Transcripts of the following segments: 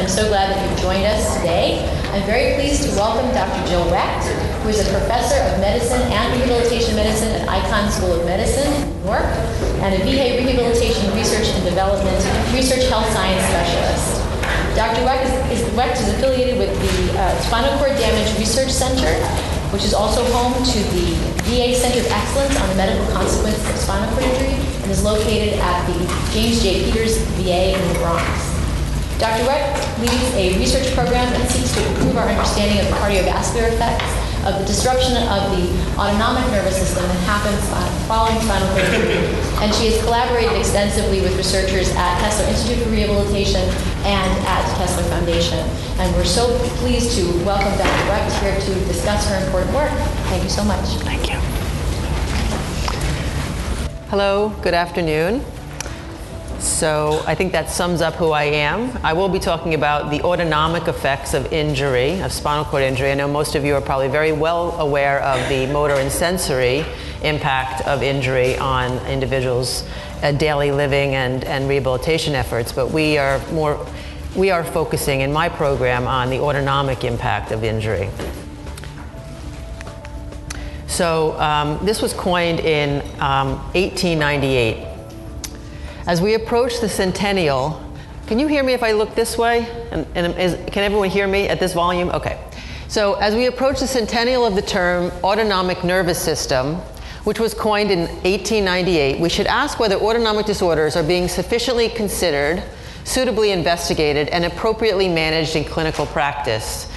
I'm so glad that you've joined us today. I'm very pleased to welcome Dr. Jill Wecht, who is a professor of medicine and rehabilitation medicine at Icahn School of Medicine in New York, and a VA Rehabilitation Research and Development Research Health Science Specialist. Dr. Wecht is, is, Wecht is affiliated with the uh, Spinal Cord Damage Research Center, which is also home to the VA Center of Excellence on the Medical Consequences of Spinal Cord Injury and is located at the James J. Peters VA in the Bronx. Dr. Wecht leads a research program that seeks to improve our understanding of the cardiovascular effects of the disruption of the autonomic nervous system that happens following spinal cord injury. And she has collaborated extensively with researchers at Kessler Institute for Rehabilitation and at Kessler Foundation. And we're so pleased to welcome Dr. Wecht here to discuss her important work. Thank you so much. Thank you. Hello, good afternoon. So I think that sums up who I am. I will be talking about the autonomic effects of injury, of spinal cord injury. I know most of you are probably very well aware of the motor and sensory impact of injury on individuals' uh, daily living and, and rehabilitation efforts, but we are more we are focusing in my program on the autonomic impact of injury. So um, this was coined in um, 1898 as we approach the centennial, can you hear me if I look this way? And, and is, can everyone hear me at this volume? Okay. So as we approach the centennial of the term autonomic nervous system, which was coined in 1898, we should ask whether autonomic disorders are being sufficiently considered, suitably investigated, and appropriately managed in clinical practice.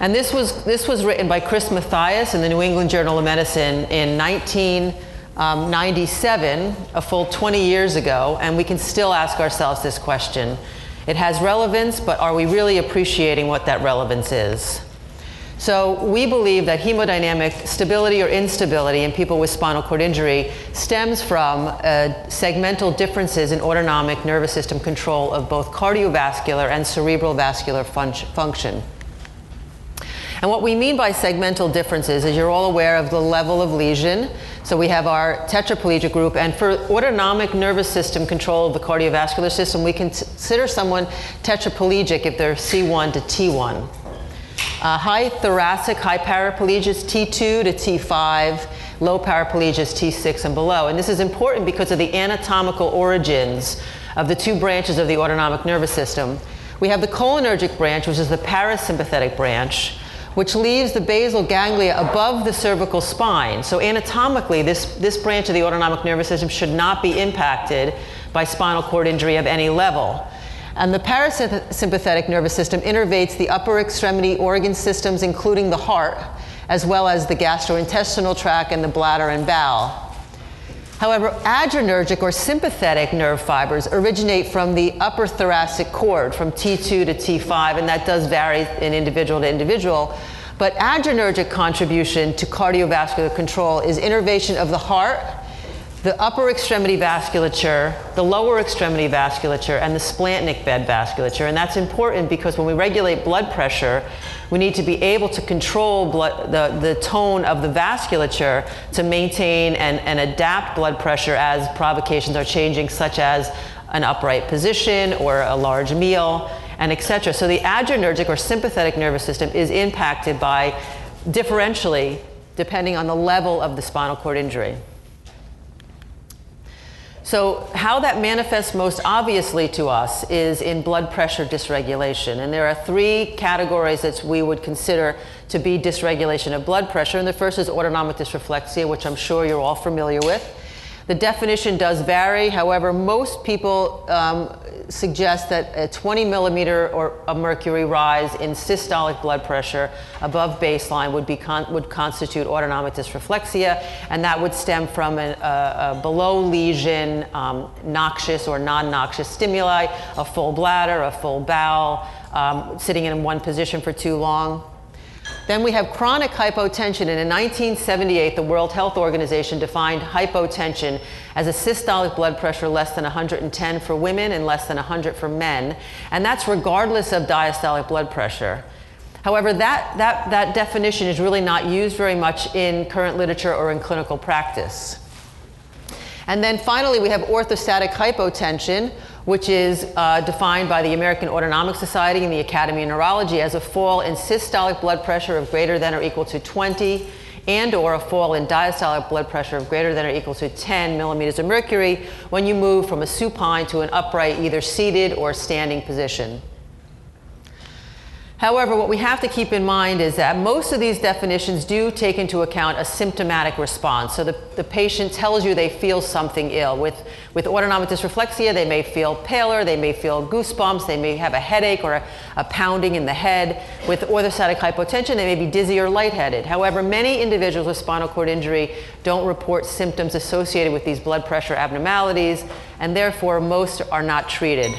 And this was, this was written by Chris Mathias in the New England Journal of Medicine in 19 um, 97, a full 20 years ago, and we can still ask ourselves this question. It has relevance, but are we really appreciating what that relevance is? So we believe that hemodynamic stability or instability in people with spinal cord injury stems from uh, segmental differences in autonomic nervous system control of both cardiovascular and cerebral vascular fun function. And what we mean by segmental differences is you're all aware of the level of lesion. So we have our tetraplegic group, and for autonomic nervous system control of the cardiovascular system, we consider someone tetraplegic if they're C1 to T1. Uh, high thoracic, high paraplegia is T2 to T5, low paraplegia is T6 and below. And this is important because of the anatomical origins of the two branches of the autonomic nervous system. We have the cholinergic branch, which is the parasympathetic branch, which leaves the basal ganglia above the cervical spine. So anatomically, this, this branch of the autonomic nervous system should not be impacted by spinal cord injury of any level. And the parasympathetic nervous system innervates the upper extremity organ systems, including the heart, as well as the gastrointestinal tract and the bladder and bowel. However, adrenergic or sympathetic nerve fibers originate from the upper thoracic cord, from T2 to T5, and that does vary in individual to individual. But adrenergic contribution to cardiovascular control is innervation of the heart, the upper extremity vasculature, the lower extremity vasculature, and the splanchnic bed vasculature. And that's important because when we regulate blood pressure, we need to be able to control blood, the, the tone of the vasculature to maintain and, and adapt blood pressure as provocations are changing, such as an upright position or a large meal, and etc. So the adrenergic or sympathetic nervous system is impacted by differentially depending on the level of the spinal cord injury. So, how that manifests most obviously to us is in blood pressure dysregulation. And there are three categories that we would consider to be dysregulation of blood pressure. And the first is autonomic dysreflexia, which I'm sure you're all familiar with. The definition does vary. However, most people um, suggest that a 20 millimeter or a mercury rise in systolic blood pressure above baseline would, be con- would constitute autonomic dysreflexia, and that would stem from a, a, a below lesion, um, noxious or non noxious stimuli, a full bladder, a full bowel, um, sitting in one position for too long. Then we have chronic hypotension. And in 1978, the World Health Organization defined hypotension as a systolic blood pressure less than 110 for women and less than 100 for men. And that's regardless of diastolic blood pressure. However, that, that, that definition is really not used very much in current literature or in clinical practice. And then finally, we have orthostatic hypotension, which is uh, defined by the American Autonomic Society and the Academy of Neurology as a fall in systolic blood pressure of greater than or equal to 20 and or a fall in diastolic blood pressure of greater than or equal to 10 millimeters of mercury when you move from a supine to an upright either seated or standing position. However, what we have to keep in mind is that most of these definitions do take into account a symptomatic response. So the, the patient tells you they feel something ill. With, with autonomic dysreflexia, they may feel paler, they may feel goosebumps, they may have a headache or a, a pounding in the head. With orthostatic hypotension, they may be dizzy or lightheaded. However, many individuals with spinal cord injury don't report symptoms associated with these blood pressure abnormalities, and therefore most are not treated.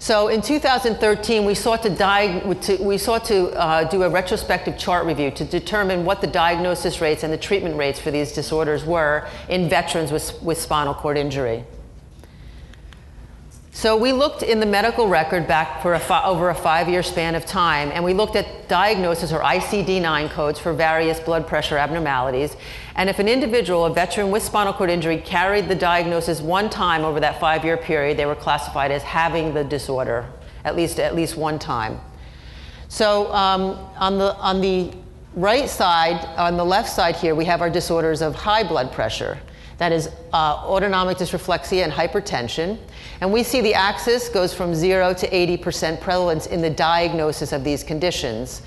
So in 2013, we sought to, to we sought to uh, do a retrospective chart review to determine what the diagnosis rates and the treatment rates for these disorders were in veterans with, with spinal cord injury. So we looked in the medical record back for a fi- over a five-year span of time, and we looked at diagnosis or ICD-9 codes for various blood pressure abnormalities. And if an individual, a veteran with spinal cord injury, carried the diagnosis one time over that five-year period, they were classified as having the disorder, at least at least one time. So um, on the on the right side, on the left side here, we have our disorders of high blood pressure. That is uh, autonomic dysreflexia and hypertension. And we see the axis goes from 0 to 80% prevalence in the diagnosis of these conditions.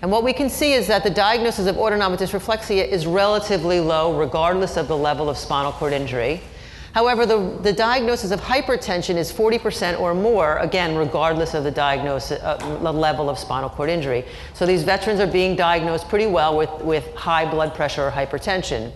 And what we can see is that the diagnosis of autonomic dysreflexia is relatively low, regardless of the level of spinal cord injury. However, the, the diagnosis of hypertension is 40% or more, again, regardless of the diagnosis, uh, the level of spinal cord injury. So these veterans are being diagnosed pretty well with, with high blood pressure or hypertension.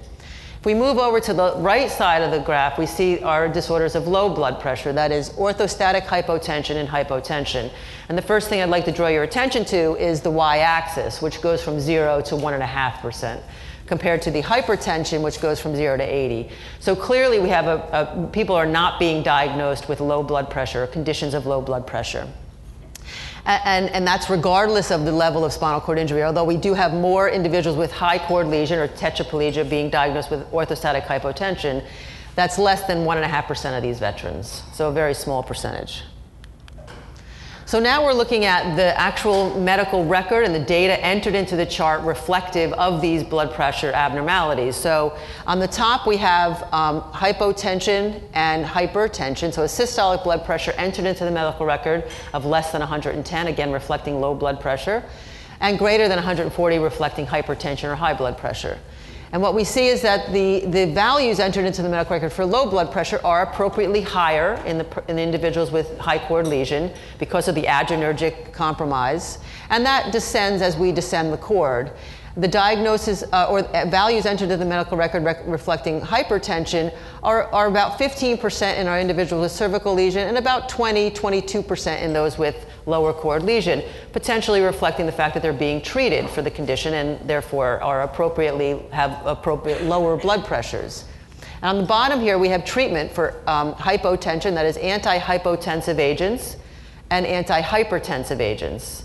If we move over to the right side of the graph, we see our disorders of low blood pressure, that is orthostatic hypotension and hypotension. And the first thing I'd like to draw your attention to is the y-axis, which goes from 0 to 1.5% compared to the hypertension, which goes from 0 to 80. So clearly we have a, a, people are not being diagnosed with low blood pressure, conditions of low blood pressure and, and that's regardless of the level of spinal cord injury, although we do have more individuals with high cord lesion or tetraplegia being diagnosed with orthostatic hypotension. That's less than 1.5% of these veterans, so a very small percentage. So now we're looking at the actual medical record and the data entered into the chart reflective of these blood pressure abnormalities. So on the top we have um, hypotension and hypertension, so a systolic blood pressure entered into the medical record of less than 110, again reflecting low blood pressure, and greater than 140 reflecting hypertension or high blood pressure. And what we see is that the, the values entered into the medical record for low blood pressure are appropriately higher in the, in the individuals with high cord lesion because of the adrenergic compromise. And that descends as we descend the cord. The diagnosis uh, or values entered into the medical record rec- reflecting hypertension are, are about 15% in our individuals with cervical lesion and about 20, 22% in those with lower cord lesion, potentially reflecting the fact that they're being treated for the condition and therefore are appropriately have appropriate lower blood pressures. And on the bottom here, we have treatment for um, hypotension, that is antihypotensive agents and antihypertensive agents.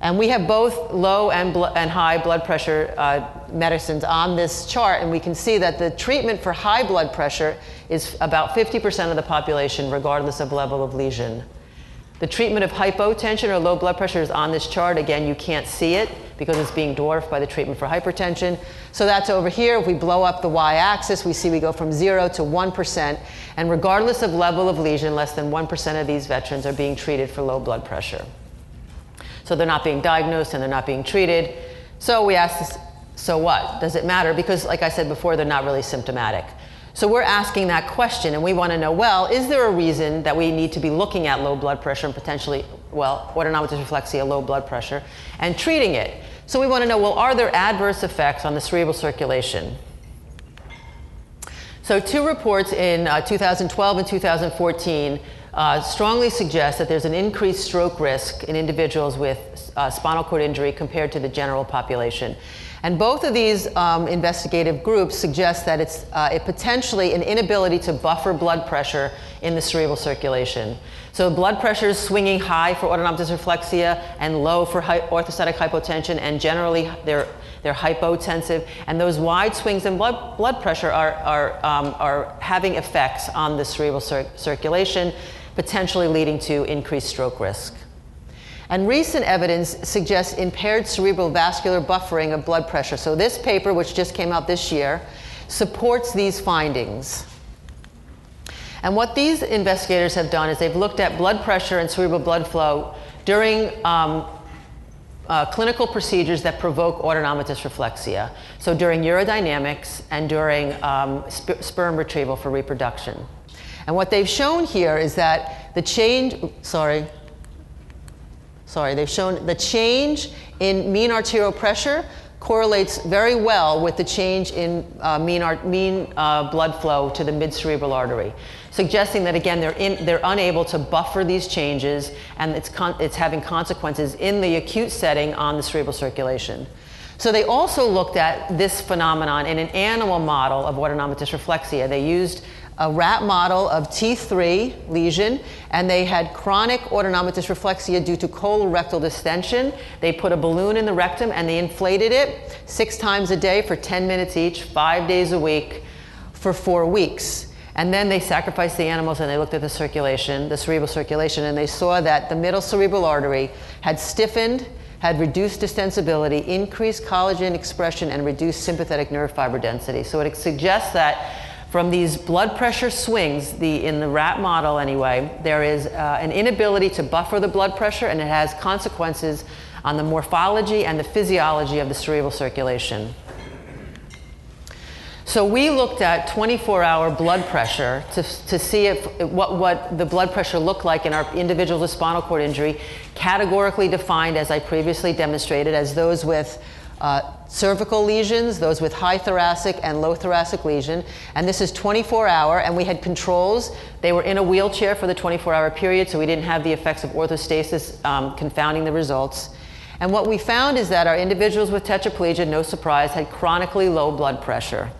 And we have both low and, and high blood pressure uh, medicines on this chart, and we can see that the treatment for high blood pressure is about 50% of the population, regardless of level of lesion. The treatment of hypotension or low blood pressure is on this chart. Again, you can't see it because it's being dwarfed by the treatment for hypertension. So that's over here. If we blow up the y axis, we see we go from 0 to 1%. And regardless of level of lesion, less than 1% of these veterans are being treated for low blood pressure. So they're not being diagnosed and they're not being treated. So we ask this, so what? Does it matter? Because, like I said before, they're not really symptomatic. So we're asking that question and we want to know well, is there a reason that we need to be looking at low blood pressure and potentially, well, autonomic dysreflexia, low blood pressure, and treating it? So we want to know well, are there adverse effects on the cerebral circulation? So, two reports in uh, 2012 and 2014 uh, strongly suggest that there's an increased stroke risk in individuals with uh, spinal cord injury compared to the general population. And both of these um, investigative groups suggest that it's uh, it potentially an inability to buffer blood pressure in the cerebral circulation. So blood pressure is swinging high for autonomic dysreflexia and low for hy- orthostatic hypotension, and generally they're they're hypotensive, and those wide swings in blood, blood pressure are, are, um, are having effects on the cerebral cir- circulation, potentially leading to increased stroke risk. And recent evidence suggests impaired cerebral vascular buffering of blood pressure. So, this paper, which just came out this year, supports these findings. And what these investigators have done is they've looked at blood pressure and cerebral blood flow during um, uh, clinical procedures that provoke autonomic dysreflexia. So during urodynamics and during um, sp- sperm retrieval for reproduction. And what they've shown here is that the change, sorry, sorry, they've shown the change in mean arterial pressure correlates very well with the change in uh, mean, mean uh, blood flow to the mid-cerebral artery, suggesting that again they're, in, they're unable to buffer these changes and it's, it's having consequences in the acute setting on the cerebral circulation. So they also looked at this phenomenon in an animal model of autonomic dysreflexia. They used a rat model of T3 lesion, and they had chronic autonomic dysreflexia due to colorectal distension. They put a balloon in the rectum and they inflated it six times a day for 10 minutes each, five days a week, for four weeks. And then they sacrificed the animals and they looked at the circulation, the cerebral circulation, and they saw that the middle cerebral artery had stiffened, had reduced distensibility, increased collagen expression, and reduced sympathetic nerve fiber density. So it suggests that from these blood pressure swings, the, in the rat model anyway, there is uh, an inability to buffer the blood pressure and it has consequences on the morphology and the physiology of the cerebral circulation. So we looked at 24-hour blood pressure to, to see if, what, what the blood pressure looked like in our individuals with spinal cord injury, categorically defined, as I previously demonstrated, as those with uh, cervical lesions, those with high thoracic and low thoracic lesion. And this is 24 hour, and we had controls. They were in a wheelchair for the 24 hour period, so we didn't have the effects of orthostasis um, confounding the results. And what we found is that our individuals with tetraplegia, no surprise, had chronically low blood pressure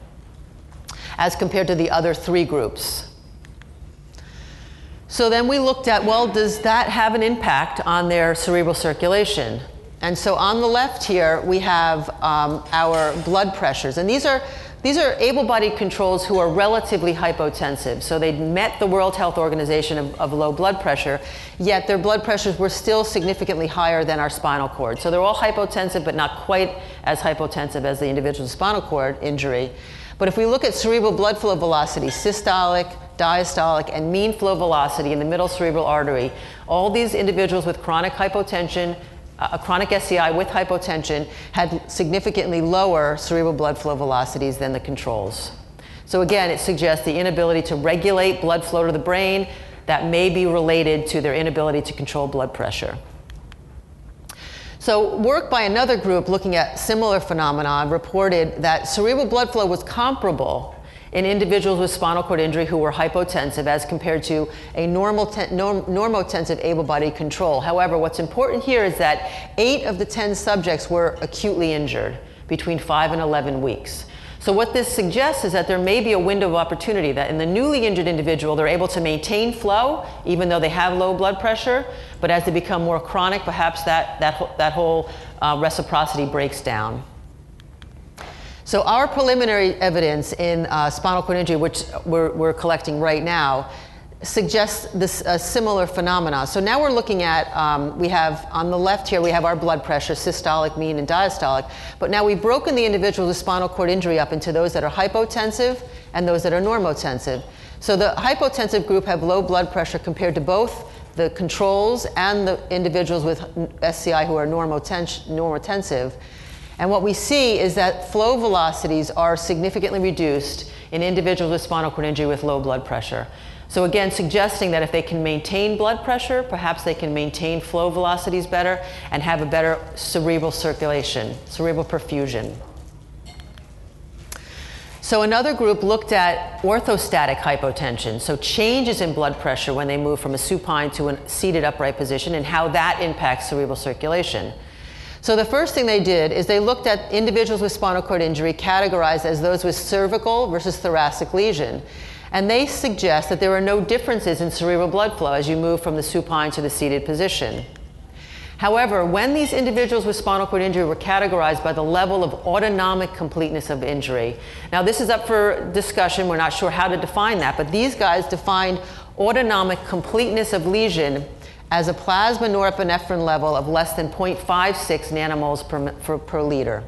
as compared to the other three groups. So then we looked at well, does that have an impact on their cerebral circulation? And so on the left here, we have um, our blood pressures. And these are, these are able-bodied controls who are relatively hypotensive. So they met the World Health Organization of, of, low blood pressure, yet their blood pressures were still significantly higher than our spinal cord. So they're all hypotensive, but not quite as hypotensive as the individual spinal cord injury. But if we look at cerebral blood flow velocity, systolic, diastolic, and mean flow velocity in the middle cerebral artery, all these individuals with chronic hypotension, Uh, a chronic SCI with hypotension had significantly lower cerebral blood flow velocities than the controls. So again, it suggests the inability to regulate blood flow to the brain that may be related to their inability to control blood pressure. So work by another group looking at similar phenomena reported that cerebral blood flow was comparable in individuals with spinal cord injury who were hypotensive as compared to a normal norm, normotensive able-bodied control. However, what's important here is that eight of the 10 subjects were acutely injured between 5 and 11 weeks. So what this suggests is that there may be a window of opportunity that in the newly injured individual, they're able to maintain flow even though they have low blood pressure, but as they become more chronic, perhaps that, that, that whole uh, reciprocity breaks down. So our preliminary evidence in uh, spinal cord injury, which we're, we're collecting right now, suggests this uh, similar phenomena. So now we're looking at, um, we have on the left here, we have our blood pressure, systolic, mean, and diastolic. But now we've broken the individuals with spinal cord injury up into those that are hypotensive and those that are normotensive. So the hypotensive group have low blood pressure compared to both the controls and the individuals with SCI who are normotensive. And what we see is that flow velocities are significantly reduced in individuals with spinal cord injury with low blood pressure. So again, suggesting that if they can maintain blood pressure, perhaps they can maintain flow velocities better and have a better cerebral circulation, cerebral perfusion. So another group looked at orthostatic hypotension, so changes in blood pressure when they move from a supine to a seated upright position and how that impacts cerebral circulation. So the first thing they did is they looked at individuals with spinal cord injury categorized as those with cervical versus thoracic lesion. And they suggest that there are no differences in cerebral blood flow as you move from the supine to the seated position. However, when these individuals with spinal cord injury were categorized by the level of autonomic completeness of injury, now this is up for discussion, we're not sure how to define that, but these guys defined autonomic completeness of lesion as a plasma norepinephrine level of less than 0.56 nanomoles per, per, liter.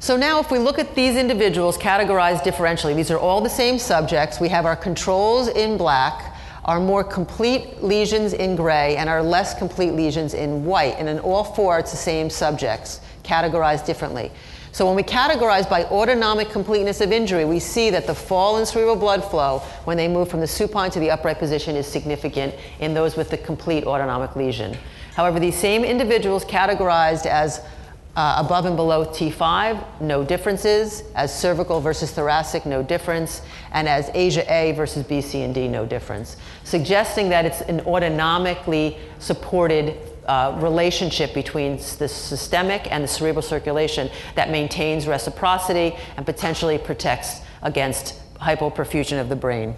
So now if we look at these individuals categorized differentially, these are all the same subjects. We have our controls in black, our more complete lesions in gray, and our less complete lesions in white. And in all four, it's the same subjects, categorized differently. So when we categorize by autonomic completeness of injury, we see that the fall in cerebral blood flow when they move from the supine to the upright position is significant in those with the complete autonomic lesion. However, these same individuals categorized as uh, above and below T5, no differences. As cervical versus thoracic, no difference. And as ASIA A versus B, C, and D, no difference. Suggesting that it's an autonomically supported uh, relationship between the systemic and the cerebral circulation that maintains reciprocity and potentially protects against hypoperfusion of the brain.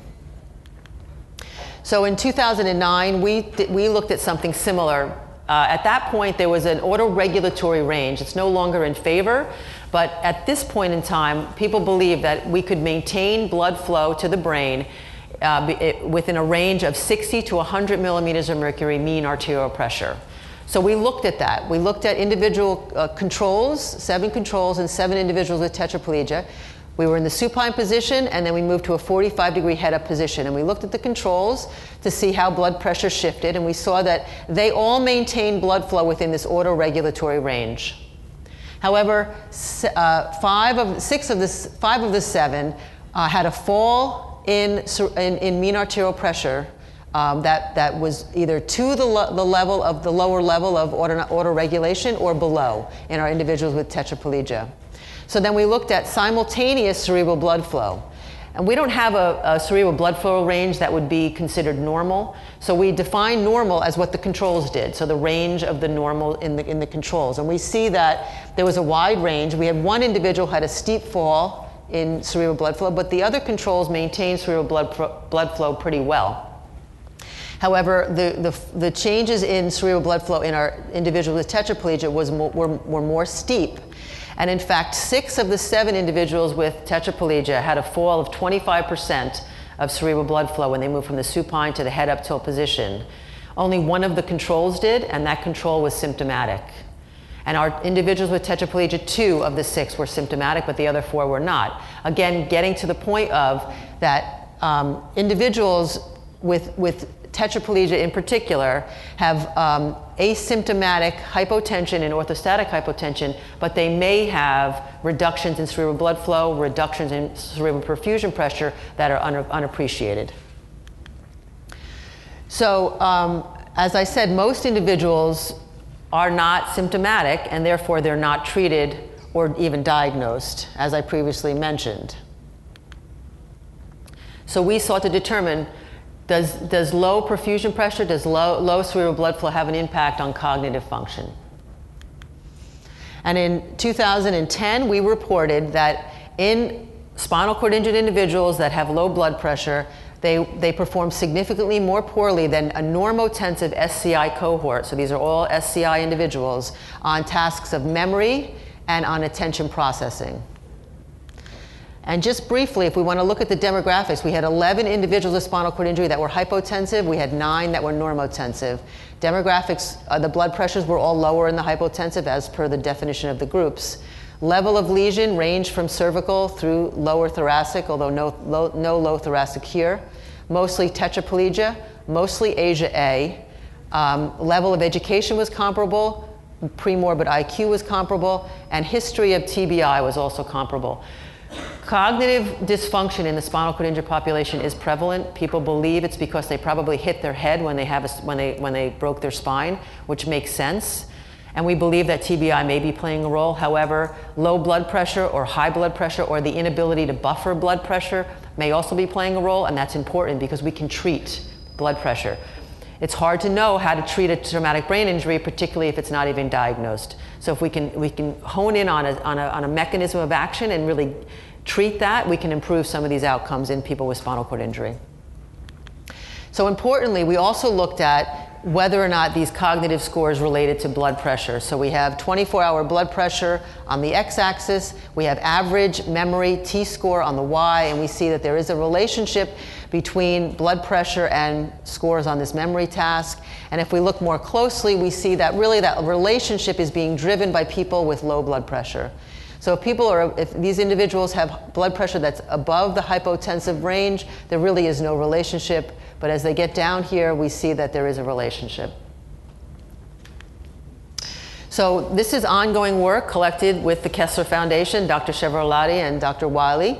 So in 2009, we, we looked at something similar uh, at that point, there was an autoregulatory range. It's no longer in favor, but at this point in time, people believe that we could maintain blood flow to the brain uh, it, within a range of 60 to 100 millimeters of mercury mean arterial pressure. So we looked at that. We looked at individual uh, controls, seven controls, and seven individuals with tetraplegia. We were in the supine position, and then we moved to a 45 degree head up position. And we looked at the controls to see how blood pressure shifted, and we saw that they all maintained blood flow within this autoregulatory range. However, uh, five of, six of the, five of the seven uh, had a fall in, in, in mean arterial pressure um, that, that was either to the, lo- the level of the lower level of autoregulation or below in our individuals with tetraplegia. So then we looked at simultaneous cerebral blood flow. And we don't have a, a, cerebral blood flow range that would be considered normal. So we define normal as what the controls did. So the range of the normal in the, in the controls. And we see that there was a wide range. We had one individual had a steep fall in cerebral blood flow, but the other controls maintained cerebral blood, pro, blood flow pretty well. However, the, the, the, changes in cerebral blood flow in our individuals with tetraplegia was more, were, were more steep and in fact, six of the seven individuals with tetraplegia had a fall of 25% of cerebral blood flow when they moved from the supine to the head up tilt position. Only one of the controls did, and that control was symptomatic. And our individuals with tetraplegia, two of the six were symptomatic, but the other four were not. Again, getting to the point of that um, individuals with, with tetraplegia in particular have um, asymptomatic hypotension and orthostatic hypotension, but they may have reductions in cerebral blood flow, reductions in cerebral perfusion pressure that are un- unappreciated. So, um, as I said, most individuals are not symptomatic and therefore they're not treated or even diagnosed, as I previously mentioned. So, we sought to determine does, does low perfusion pressure, does low, low cerebral blood flow have an impact on cognitive function? And in 2010, we reported that in spinal cord injured individuals that have low blood pressure, they, they perform significantly more poorly than a normotensive SCI cohort. So these are all SCI individuals on tasks of memory and on attention processing. And just briefly, if we want to look at the demographics, we had 11 individuals with spinal cord injury that were hypotensive. We had nine that were normotensive. Demographics, uh, the blood pressures were all lower in the hypotensive as per the definition of the groups. Level of lesion ranged from cervical through lower thoracic, although no low, no low thoracic here. Mostly tetraplegia, mostly ASIA A. Um, level of education was comparable. Premorbid IQ was comparable. And history of TBI was also comparable. Cognitive dysfunction in the spinal cord injured population is prevalent. People believe it's because they probably hit their head when they, have a, when they, when they broke their spine, which makes sense. And we believe that TBI may be playing a role. However, low blood pressure or high blood pressure or the inability to buffer blood pressure may also be playing a role, and that's important because we can treat blood pressure. It's hard to know how to treat a traumatic brain injury, particularly if it's not even diagnosed. So if we can, we can hone in on a, on, a, on a mechanism of action and really treat that, we can improve some of these outcomes in people with spinal cord injury. So importantly, we also looked at whether or not these cognitive scores related to blood pressure. So we have 24 hour blood pressure on the x axis, we have average memory T score on the y, and we see that there is a relationship between blood pressure and scores on this memory task. And if we look more closely, we see that really that relationship is being driven by people with low blood pressure. So if people are, if these individuals have blood pressure that's above the hypotensive range, there really is no relationship. But as they get down here, we see that there is a relationship. So this is ongoing work collected with the Kessler Foundation, Dr. Chiaravalloti and Dr. Wylie.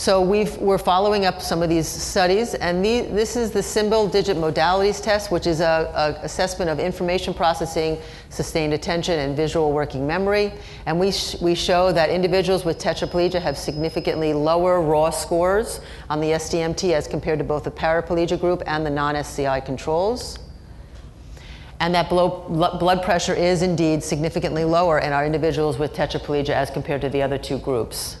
So we are following up some of these studies, and the, this is the symbol digit modalities test, which is a, a, assessment of information processing, sustained attention, and visual working memory. And we, sh we show that individuals with tetraplegia have significantly lower raw scores on the SDMT as compared to both the paraplegia group and the non-SCI controls. And that blood pressure is indeed significantly lower in our individuals with tetraplegia as compared to the other two groups.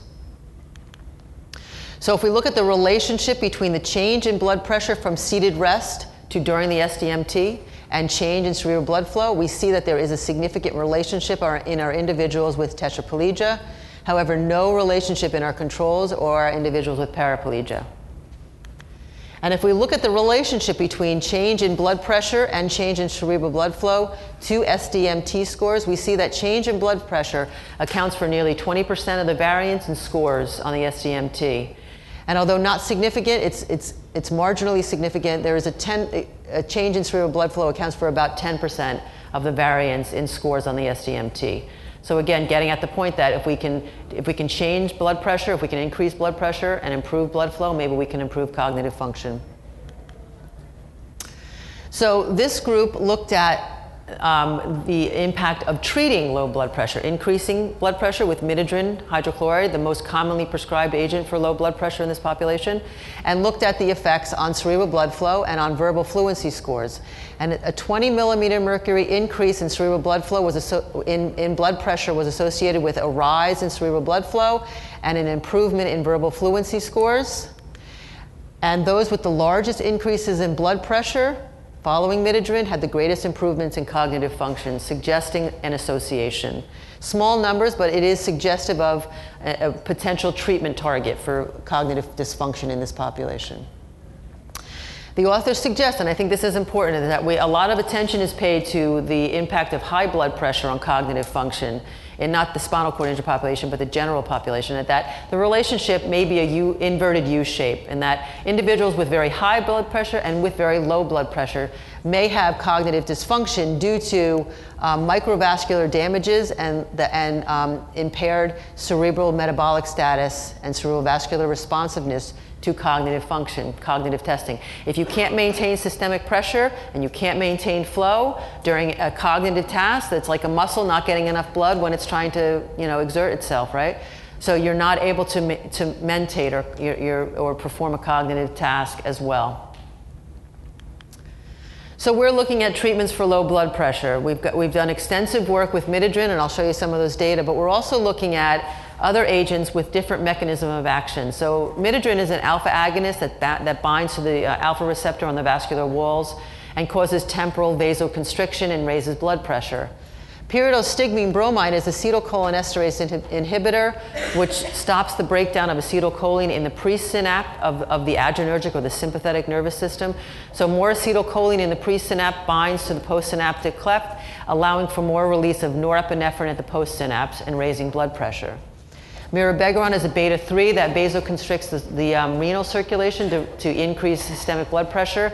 So if we look at the relationship between the change in blood pressure from seated rest to during the SDMT and change in cerebral blood flow, we see that there is a significant relationship in our individuals with tetraplegia. However, no relationship in our controls or our individuals with paraplegia. And if we look at the relationship between change in blood pressure and change in cerebral blood flow to SDMT scores, we see that change in blood pressure accounts for nearly 20% of the variance in scores on the SDMT. And although not significant, it's, it's, it's marginally significant. There is a, 10, a change in cerebral blood flow accounts for about 10% of the variance in scores on the SDMT. So again, getting at the point that if we can, if we can change blood pressure, if we can increase blood pressure and improve blood flow, maybe we can improve cognitive function. So this group looked at um, the impact of treating low blood pressure, increasing blood pressure with midodrine hydrochloride, the most commonly prescribed agent for low blood pressure in this population, and looked at the effects on cerebral blood flow and on verbal fluency scores. And a 20 millimeter mercury increase in cerebral blood flow was in, in blood pressure was associated with a rise in cerebral blood flow and an improvement in verbal fluency scores. And those with the largest increases in blood pressure following midodrine had the greatest improvements in cognitive function, suggesting an association. Small numbers, but it is suggestive of a, a potential treatment target for cognitive dysfunction in this population. The authors suggest, and I think this is important, that we, a lot of attention is paid to the impact of high blood pressure on cognitive function and not the spinal cord injury population, but the general population, and that the relationship may be a U, inverted U shape, and that individuals with very high blood pressure and with very low blood pressure may have cognitive dysfunction due to um, microvascular damages and, the, and um, impaired cerebral metabolic status and cerebral vascular responsiveness to cognitive function, cognitive testing. If you can't maintain systemic pressure and you can't maintain flow during a cognitive task that's like a muscle not getting enough blood when it's trying to you know, exert itself, right? So you're not able to, to mentate or, or perform a cognitive task as well. So we're looking at treatments for low blood pressure. We've, got, we've done extensive work with midodrine, and I'll show you some of those data, but we're also looking at other agents with different mechanism of action. So midodrine is an alpha agonist that, that binds to the uh, alpha receptor on the vascular walls and causes temporal vasoconstriction and raises blood pressure. Pyridostigmine bromide is acetylcholinesterase inhibitor, which stops the breakdown of acetylcholine in the presynapse of, of the adrenergic or the sympathetic nervous system. So more acetylcholine in the presynapse binds to the postsynaptic cleft, allowing for more release of norepinephrine at the postsynapse and raising blood pressure. Mirabegron is a beta 3 that vasoconstricts the, the um, renal circulation to, to increase systemic blood pressure.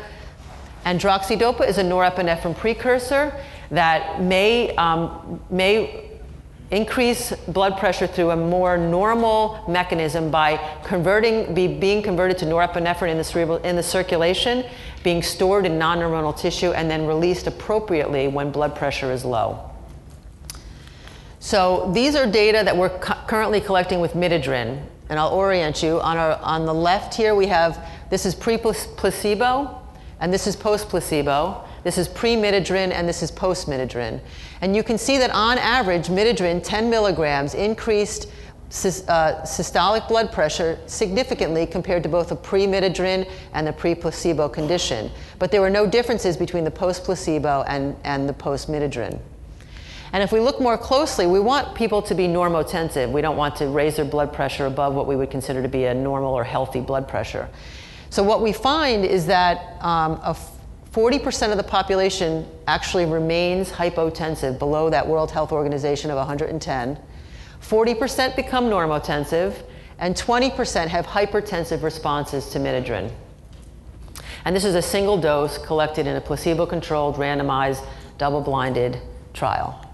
And droxidopa is a norepinephrine precursor that may, um, may increase blood pressure through a more normal mechanism by converting, be, being converted to norepinephrine in the, cerebral, in the circulation, being stored in non-neuronal tissue, and then released appropriately when blood pressure is low. So these are data that we're currently collecting with midodrine, and I'll orient you. On, our, on the left here, we have, this is pre-placebo, and this is post-placebo. This is pre-midodrine, and this is post-midodrine. And you can see that on average, midodrine, 10 milligrams, increased uh, systolic blood pressure significantly compared to both the pre-midodrine and the pre-placebo condition. But there were no differences between the post-placebo and, and the post-midodrine. And if we look more closely, we want people to be normotensive. We don't want to raise their blood pressure above what we would consider to be a normal or healthy blood pressure. So what we find is that um, 40% of the population actually remains hypotensive below that World Health Organization of 110. 40% become normotensive, and 20% have hypertensive responses to midodrine. And this is a single dose collected in a placebo controlled, randomized, double blinded trial.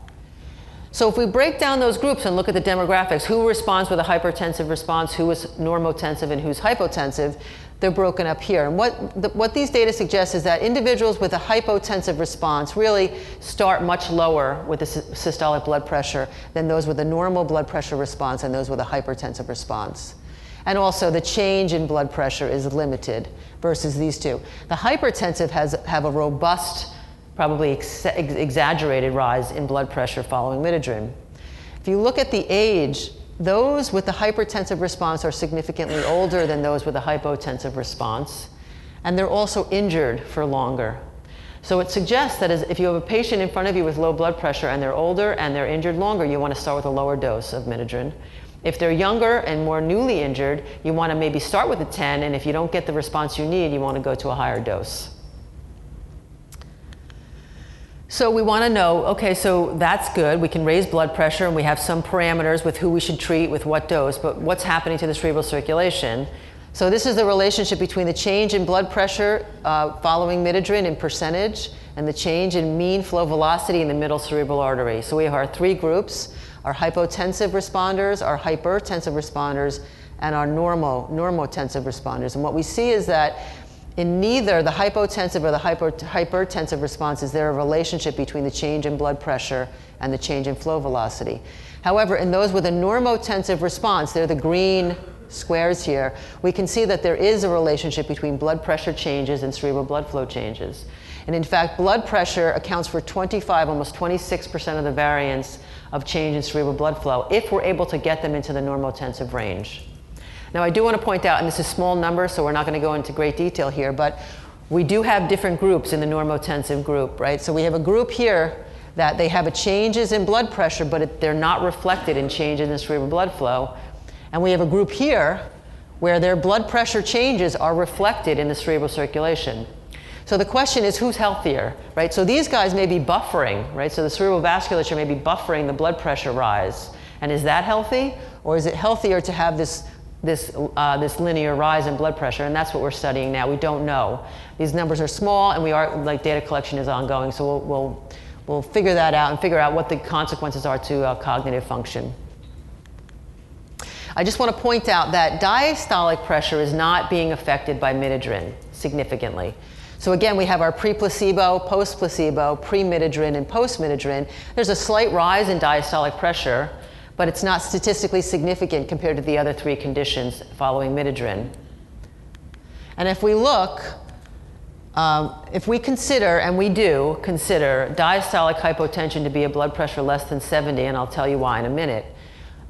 So if we break down those groups and look at the demographics, who responds with a hypertensive response, who is normotensive, and who's hypotensive, they're broken up here. And what, the, what these data suggest is that individuals with a hypotensive response really start much lower with the systolic blood pressure than those with a normal blood pressure response and those with a hypertensive response. And also, the change in blood pressure is limited versus these two. The hypertensive has, have a robust probably ex exaggerated rise in blood pressure following midodrine. If you look at the age, those with the hypertensive response are significantly older than those with a hypotensive response, and they're also injured for longer. So it suggests that if you have a patient in front of you with low blood pressure and they're older and they're injured longer, you want to start with a lower dose of midodrine. If they're younger and more newly injured, you want to maybe start with a 10, and if you don't get the response you need, you want to go to a higher dose. So we want to know, okay, so that's good. We can raise blood pressure and we have some parameters with who we should treat with what dose, but what's happening to the cerebral circulation? So this is the relationship between the change in blood pressure uh, following midodrine in percentage and the change in mean flow velocity in the middle cerebral artery. So we have our three groups, our hypotensive responders, our hypertensive responders, and our normo, normotensive responders. And what we see is that in neither the hypotensive or the hyper, hypertensive response is there a relationship between the change in blood pressure and the change in flow velocity. However, in those with a normotensive response, they're the green squares here, we can see that there is a relationship between blood pressure changes and cerebral blood flow changes. And in fact, blood pressure accounts for 25, almost 26% of the variance of change in cerebral blood flow if we're able to get them into the normotensive range. Now, I do want to point out, and this is small numbers, so we're not going to go into great detail here, but we do have different groups in the normotensive group, right? So we have a group here that they have a changes in blood pressure, but it, they're not reflected in changes in the cerebral blood flow. And we have a group here where their blood pressure changes are reflected in the cerebral circulation. So the question is who's healthier, right? So these guys may be buffering, right? So the cerebral vasculature may be buffering the blood pressure rise. And is that healthy? Or is it healthier to have this this, uh, this linear rise in blood pressure, and that's what we're studying now. We don't know. These numbers are small, and we are like data collection is ongoing, so we'll, we'll, we'll figure that out and figure out what the consequences are to uh, cognitive function. I just want to point out that diastolic pressure is not being affected by midodrine significantly. So again, we have our pre-placebo, post-placebo, pre-midodrine, and post-midodrine. There's a slight rise in diastolic pressure, but it's not statistically significant compared to the other three conditions following midodrine. And if we look, um, if we consider, and we do consider, diastolic hypotension to be a blood pressure less than 70, and I'll tell you why in a minute,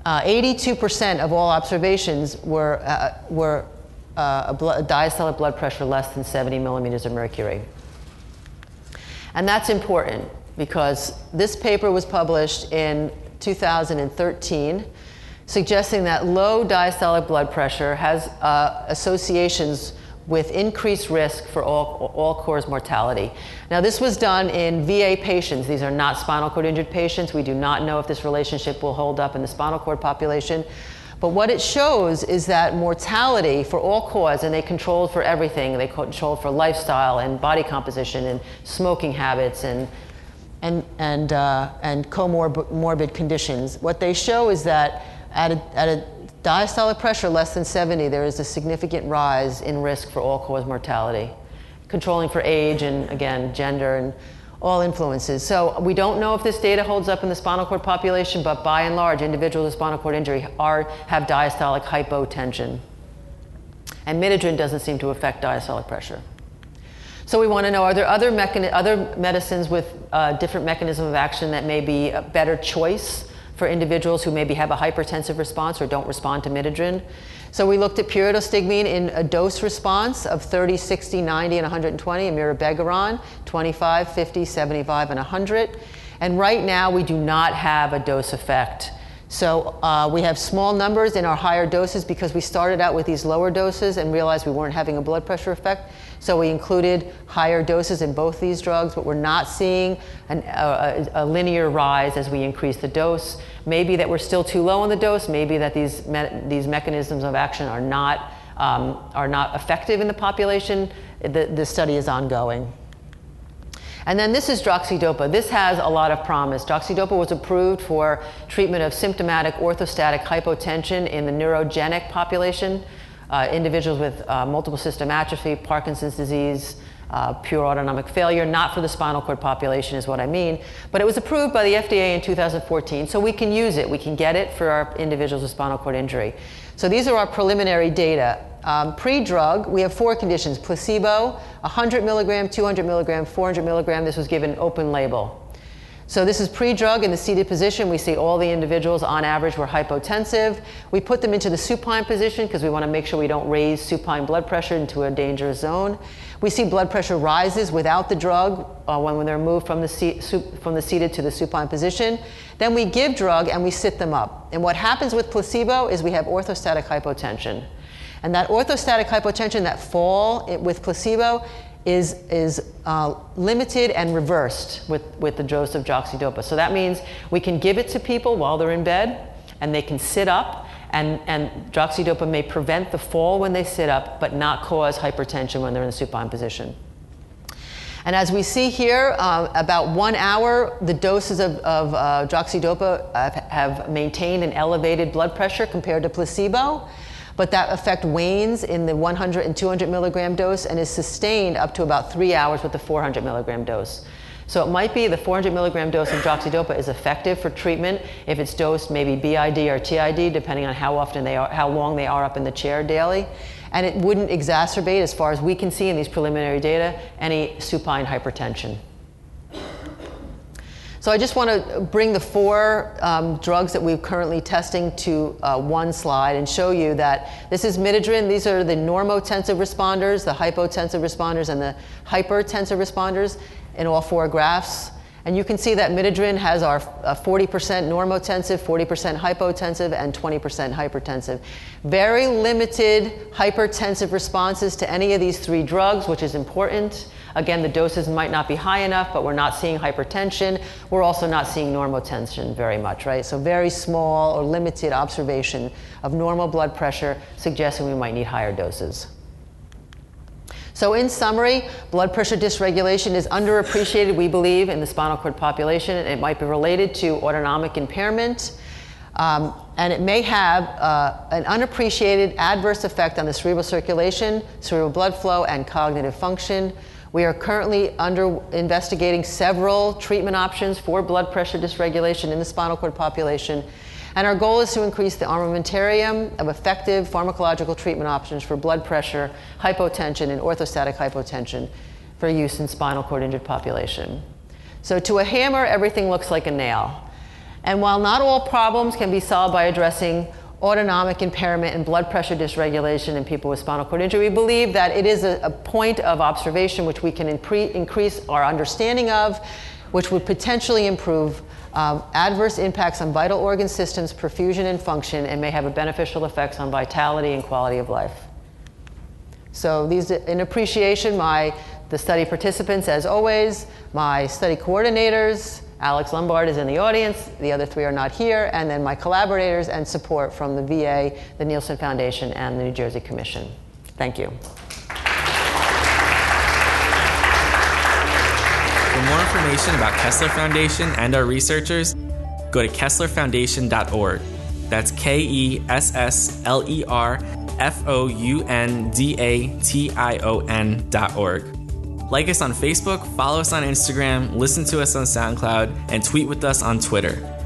82% uh, of all observations were, uh, were uh, a, blood, a diastolic blood pressure less than 70 millimeters of mercury. And that's important because this paper was published in 2013, suggesting that low diastolic blood pressure has uh, associations with increased risk for all, all cause mortality. Now, this was done in VA patients. These are not spinal cord injured patients. We do not know if this relationship will hold up in the spinal cord population. But what it shows is that mortality for all cause, and they controlled for everything, they controlled for lifestyle and body composition and smoking habits and and, and, uh, and comorbid conditions. What they show is that at a, at a diastolic pressure less than 70, there is a significant rise in risk for all cause mortality, controlling for age and, again, gender and all influences. So we don't know if this data holds up in the spinal cord population, but by and large, individuals with spinal cord injury are, have diastolic hypotension. And midodrine doesn't seem to affect diastolic pressure. So we want to know, are there other, other medicines with uh, different mechanism of action that may be a better choice for individuals who maybe have a hypertensive response or don't respond to midodrine. So we looked at pyridostigmine in a dose response of 30, 60, 90, and 120, and mirabegron 25, 50, 75, and 100. And right now we do not have a dose effect. So uh, we have small numbers in our higher doses because we started out with these lower doses and realized we weren't having a blood pressure effect. So we included higher doses in both these drugs, but we're not seeing an, a, a, linear rise as we increase the dose. Maybe that we're still too low on the dose. Maybe that these me- these mechanisms of action are not um, are not effective in the population. The, the study is ongoing. And then this is droxidopa. This has a lot of promise. Droxidopa was approved for treatment of symptomatic orthostatic hypotension in the neurogenic population uh, individuals with uh, multiple system atrophy, Parkinson's disease, uh, pure autonomic failure, not for the spinal cord population, is what I mean. But it was approved by the FDA in 2014, so we can use it. We can get it for our individuals with spinal cord injury. So these are our preliminary data. Um, Pre drug, we have four conditions placebo, 100 milligram, 200 milligram, 400 milligram. This was given open label. So this is pre-drug in the seated position. We see all the individuals on average were hypotensive. We put them into the supine position because we want to make sure we don't raise supine blood pressure into a dangerous zone. We see blood pressure rises without the drug uh, when, when they're moved from the, seat, from the seated to the supine position. Then we give drug and we sit them up. And what happens with placebo is we have orthostatic hypotension. And that orthostatic hypotension, that fall with placebo, is, is uh, limited and reversed with, with the dose of droxidopa. So that means we can give it to people while they're in bed and they can sit up and, and droxidopa may prevent the fall when they sit up but not cause hypertension when they're in the supine position. And as we see here, uh, about one hour, the doses of, of uh, have, have maintained an elevated blood pressure compared to placebo but that effect wanes in the 100 and 200 milligram dose and is sustained up to about three hours with the 400 milligram dose. So it might be the 400 milligram dose of droxidopa is effective for treatment if it's dosed maybe BID or TID, depending on how often they are, how long they are up in the chair daily. And it wouldn't exacerbate, as far as we can see in these preliminary data, any supine hypertension. So I just want to bring the four um, drugs that we're currently testing to uh, one slide and show you that this is midodrine. These are the normotensive responders, the hypotensive responders, and the hypertensive responders in all four graphs. And you can see that midodrine has our 40% uh, normotensive, 40% hypotensive, and 20% hypertensive. Very limited hypertensive responses to any of these three drugs, which is important. Again, the doses might not be high enough, but we're not seeing hypertension. We're also not seeing normotension very much, right? So very small or limited observation of normal blood pressure suggesting we might need higher doses. So in summary, blood pressure dysregulation is underappreciated, we believe, in the spinal cord population. It might be related to autonomic impairment. Um, and it may have uh, an unappreciated adverse effect on the cerebral circulation, cerebral blood flow, and cognitive function. We are currently under investigating several treatment options for blood pressure dysregulation in the spinal cord population. And our goal is to increase the armamentarium of effective pharmacological treatment options for blood pressure, hypotension, and orthostatic hypotension for use in spinal cord injured population. So to a hammer, everything looks like a nail. And while not all problems can be solved by addressing autonomic impairment and blood pressure dysregulation in people with spinal cord injury. We believe that it is a, a point of observation which we can increase our understanding of, which would potentially improve um, adverse impacts on vital organ systems, perfusion, and function, and may have a beneficial effects on vitality and quality of life. So these, in appreciation, my the study participants, as always, my study coordinators, Alex Lombard is in the audience, the other three are not here, and then my collaborators and support from the VA, the Neilsen Foundation, and the New Jersey Commission. Thank you. For more information about Kessler Foundation and our researchers, go to kesslerfoundation.org. That's K E S S L E R F O U N D A T I O N dot org. Like us on Facebook, follow us on Instagram, listen to us on SoundCloud, and tweet with us on Twitter.